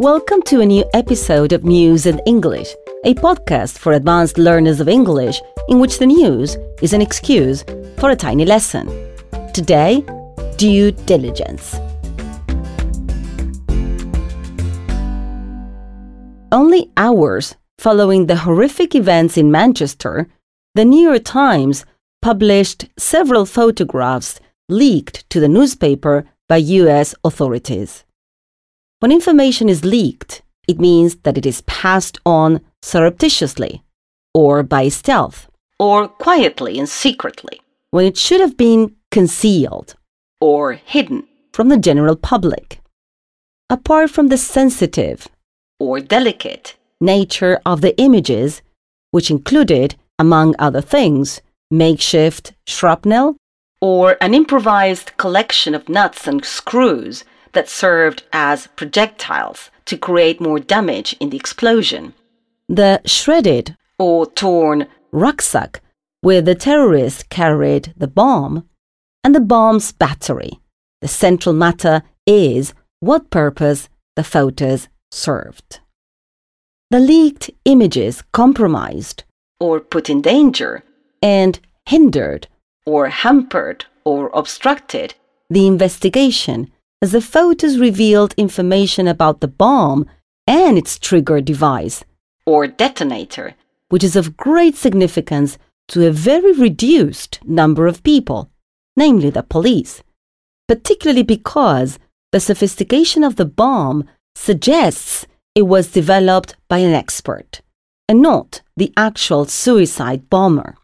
Welcome to a new episode of News and English, a podcast for advanced learners of English in which the news is an excuse for a tiny lesson. Today, due diligence. Only hours following the horrific events in Manchester, the New York Times published several photographs leaked to the newspaper by US authorities. When information is leaked, it means that it is passed on surreptitiously, or by stealth, or quietly and secretly, when it should have been concealed or hidden from the general public. Apart from the sensitive or delicate nature of the images, which included, among other things, makeshift shrapnel or an improvised collection of nuts and screws that served as projectiles to create more damage in the explosion. The shredded or torn rucksack where the terrorist carried the bomb and the bomb's battery. The central matter is what purpose the photos served. The leaked images compromised or put in danger and hindered or hampered or obstructed the investigation as the photos revealed information about the bomb and its trigger device or detonator, which is of great significance to a very reduced number of people, namely the police, particularly because the sophistication of the bomb suggests it was developed by an expert and not the actual suicide bomber.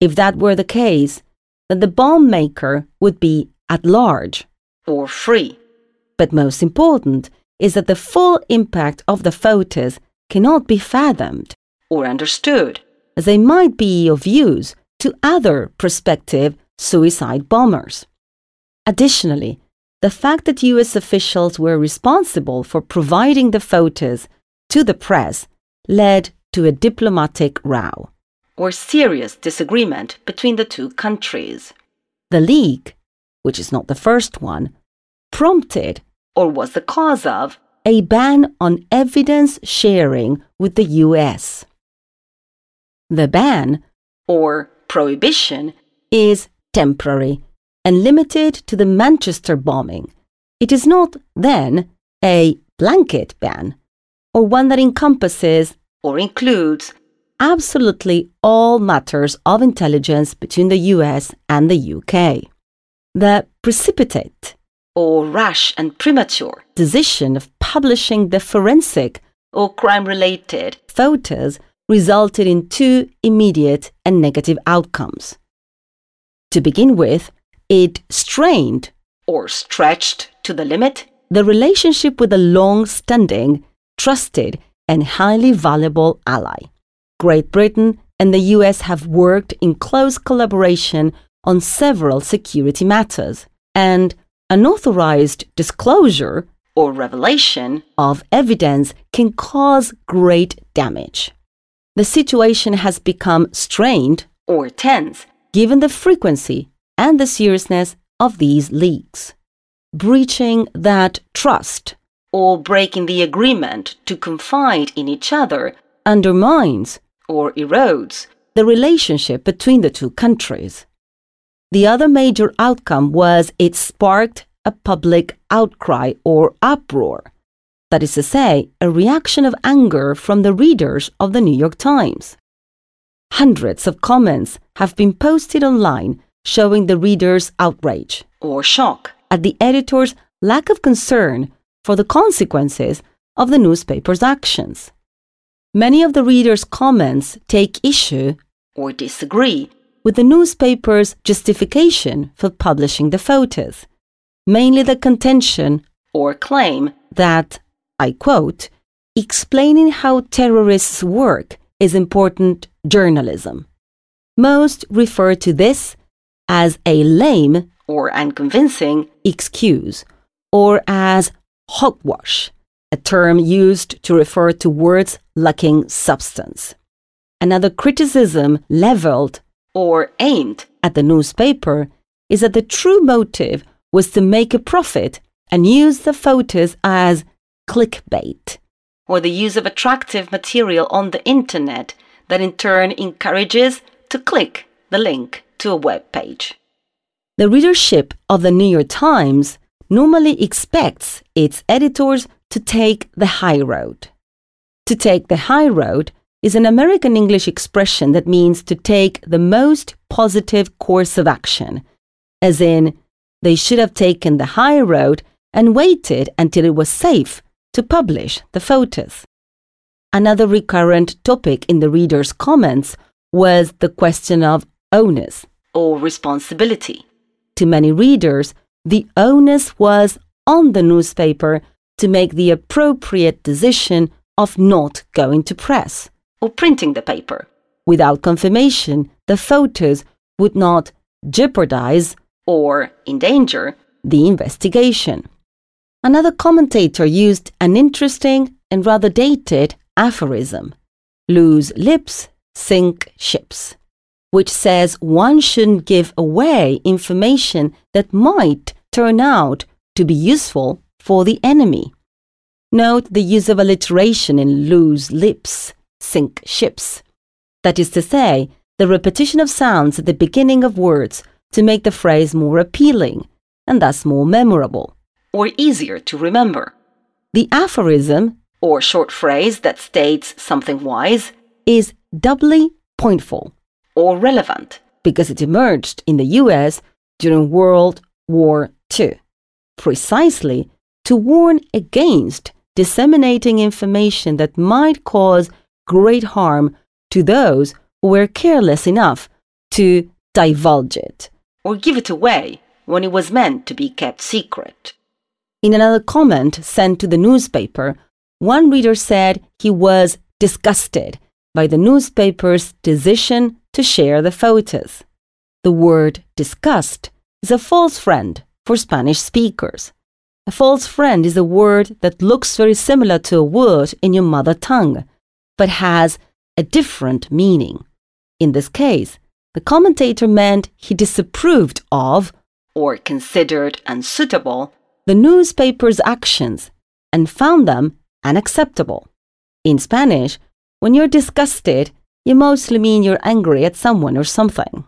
If that were the case, then the bomb maker would be at large or free. But most important is that the full impact of the photos cannot be fathomed or understood, as they might be of use to other prospective suicide bombers. Additionally, the fact that US officials were responsible for providing the photos to the press led to a diplomatic row or serious disagreement between the two countries. The leak, which is not the first one, prompted or was the cause of a ban on evidence sharing with the US. The ban, or prohibition, is temporary and limited to the Manchester bombing. It is not, then, a blanket ban, or one that encompasses or includes absolutely all matters of intelligence between the US and the UK. The precipitate or rash and premature decision of publishing the forensic or crime related photos resulted in two immediate and negative outcomes. To begin with, it strained or stretched to the limit the relationship with a long standing, trusted, and highly valuable ally. Great Britain and the US have worked in close collaboration on several security matters, and unauthorized disclosure or revelation of evidence can cause great damage. The situation has become strained or tense given the frequency and the seriousness of these leaks. Breaching that trust or breaking the agreement to confide in each other undermines or erodes the relationship between the two countries. The other major outcome was it sparked a public outcry or uproar. That is to say, a reaction of anger from the readers of the New York Times. Hundreds of comments have been posted online showing the readers' outrage or shock at the editor's lack of concern for the consequences of the newspaper's actions. Many of the readers' comments take issue or disagree with the newspaper's justification for publishing the photos, mainly the contention or claim that, I quote, explaining how terrorists work is important journalism. Most refer to this as a lame or unconvincing excuse, or as hogwash, a term used to refer to words lacking substance. Another criticism leveled or aimed at the newspaper is that the true motive was to make a profit and use the photos as clickbait, or the use of attractive material on the internet that in turn encourages to click the link to a web page. The readership of the New York Times normally expects its editors to take the high road. To take the high road is an American English expression that means to take the most positive course of action, as in, they should have taken the high road and waited until it was safe to publish the photos. Another recurrent topic in the readers' comments was the question of onus or responsibility. To many readers, the onus was on the newspaper to make the appropriate decision of not going to press or printing the paper. Without confirmation, the photos would not jeopardize or endanger the investigation. Another commentator used an interesting and rather dated aphorism loose lips sink ships, which says one shouldn't give away information that might turn out to be useful for the enemy. Note the use of alliteration in loose lips sink ships. That is to say, the repetition of sounds at the beginning of words to make the phrase more appealing and thus more memorable or easier to remember. The aphorism, or short phrase that states something wise, is doubly pointful or relevant because it emerged in the US during World War II, precisely to warn against disseminating information that might cause great harm to those who were careless enough to divulge it or give it away when it was meant to be kept secret. In another comment sent to the newspaper, one reader said he was disgusted by the newspaper's decision to share the photos. The word disgust is a false friend for Spanish speakers. A false friend is a word that looks very similar to a word in your mother tongue, but has a different meaning. In this case, the commentator meant he disapproved of, or considered unsuitable, the newspaper's actions and found them unacceptable. In Spanish, when you're disgusted, you mostly mean you're angry at someone or something.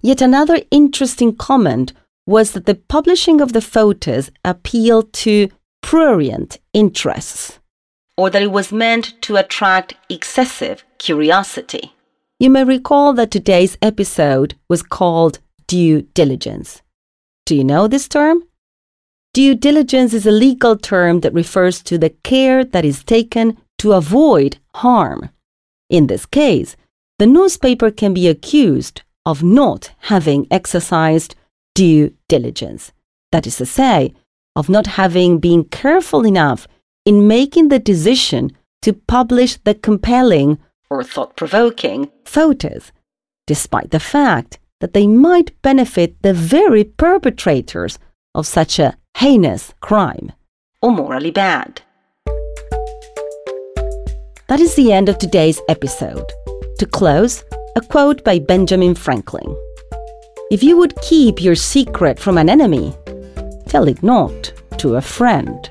Yet another interesting comment was that the publishing of the photos appealed to prurient interests, or that it was meant to attract excessive curiosity. You may recall that today's episode was called Due Diligence. Do you know this term? Due diligence is a legal term that refers to the care that is taken to avoid harm. In this case, the newspaper can be accused of not having exercised due diligence. That is to say, of not having been careful enough in making the decision to publish the compelling or thought provoking photos, despite the fact that they might benefit the very perpetrators of such a heinous crime or morally bad. That is the end of today's episode. To close, a quote by Benjamin Franklin If you would keep your secret from an enemy, tell it not to a friend.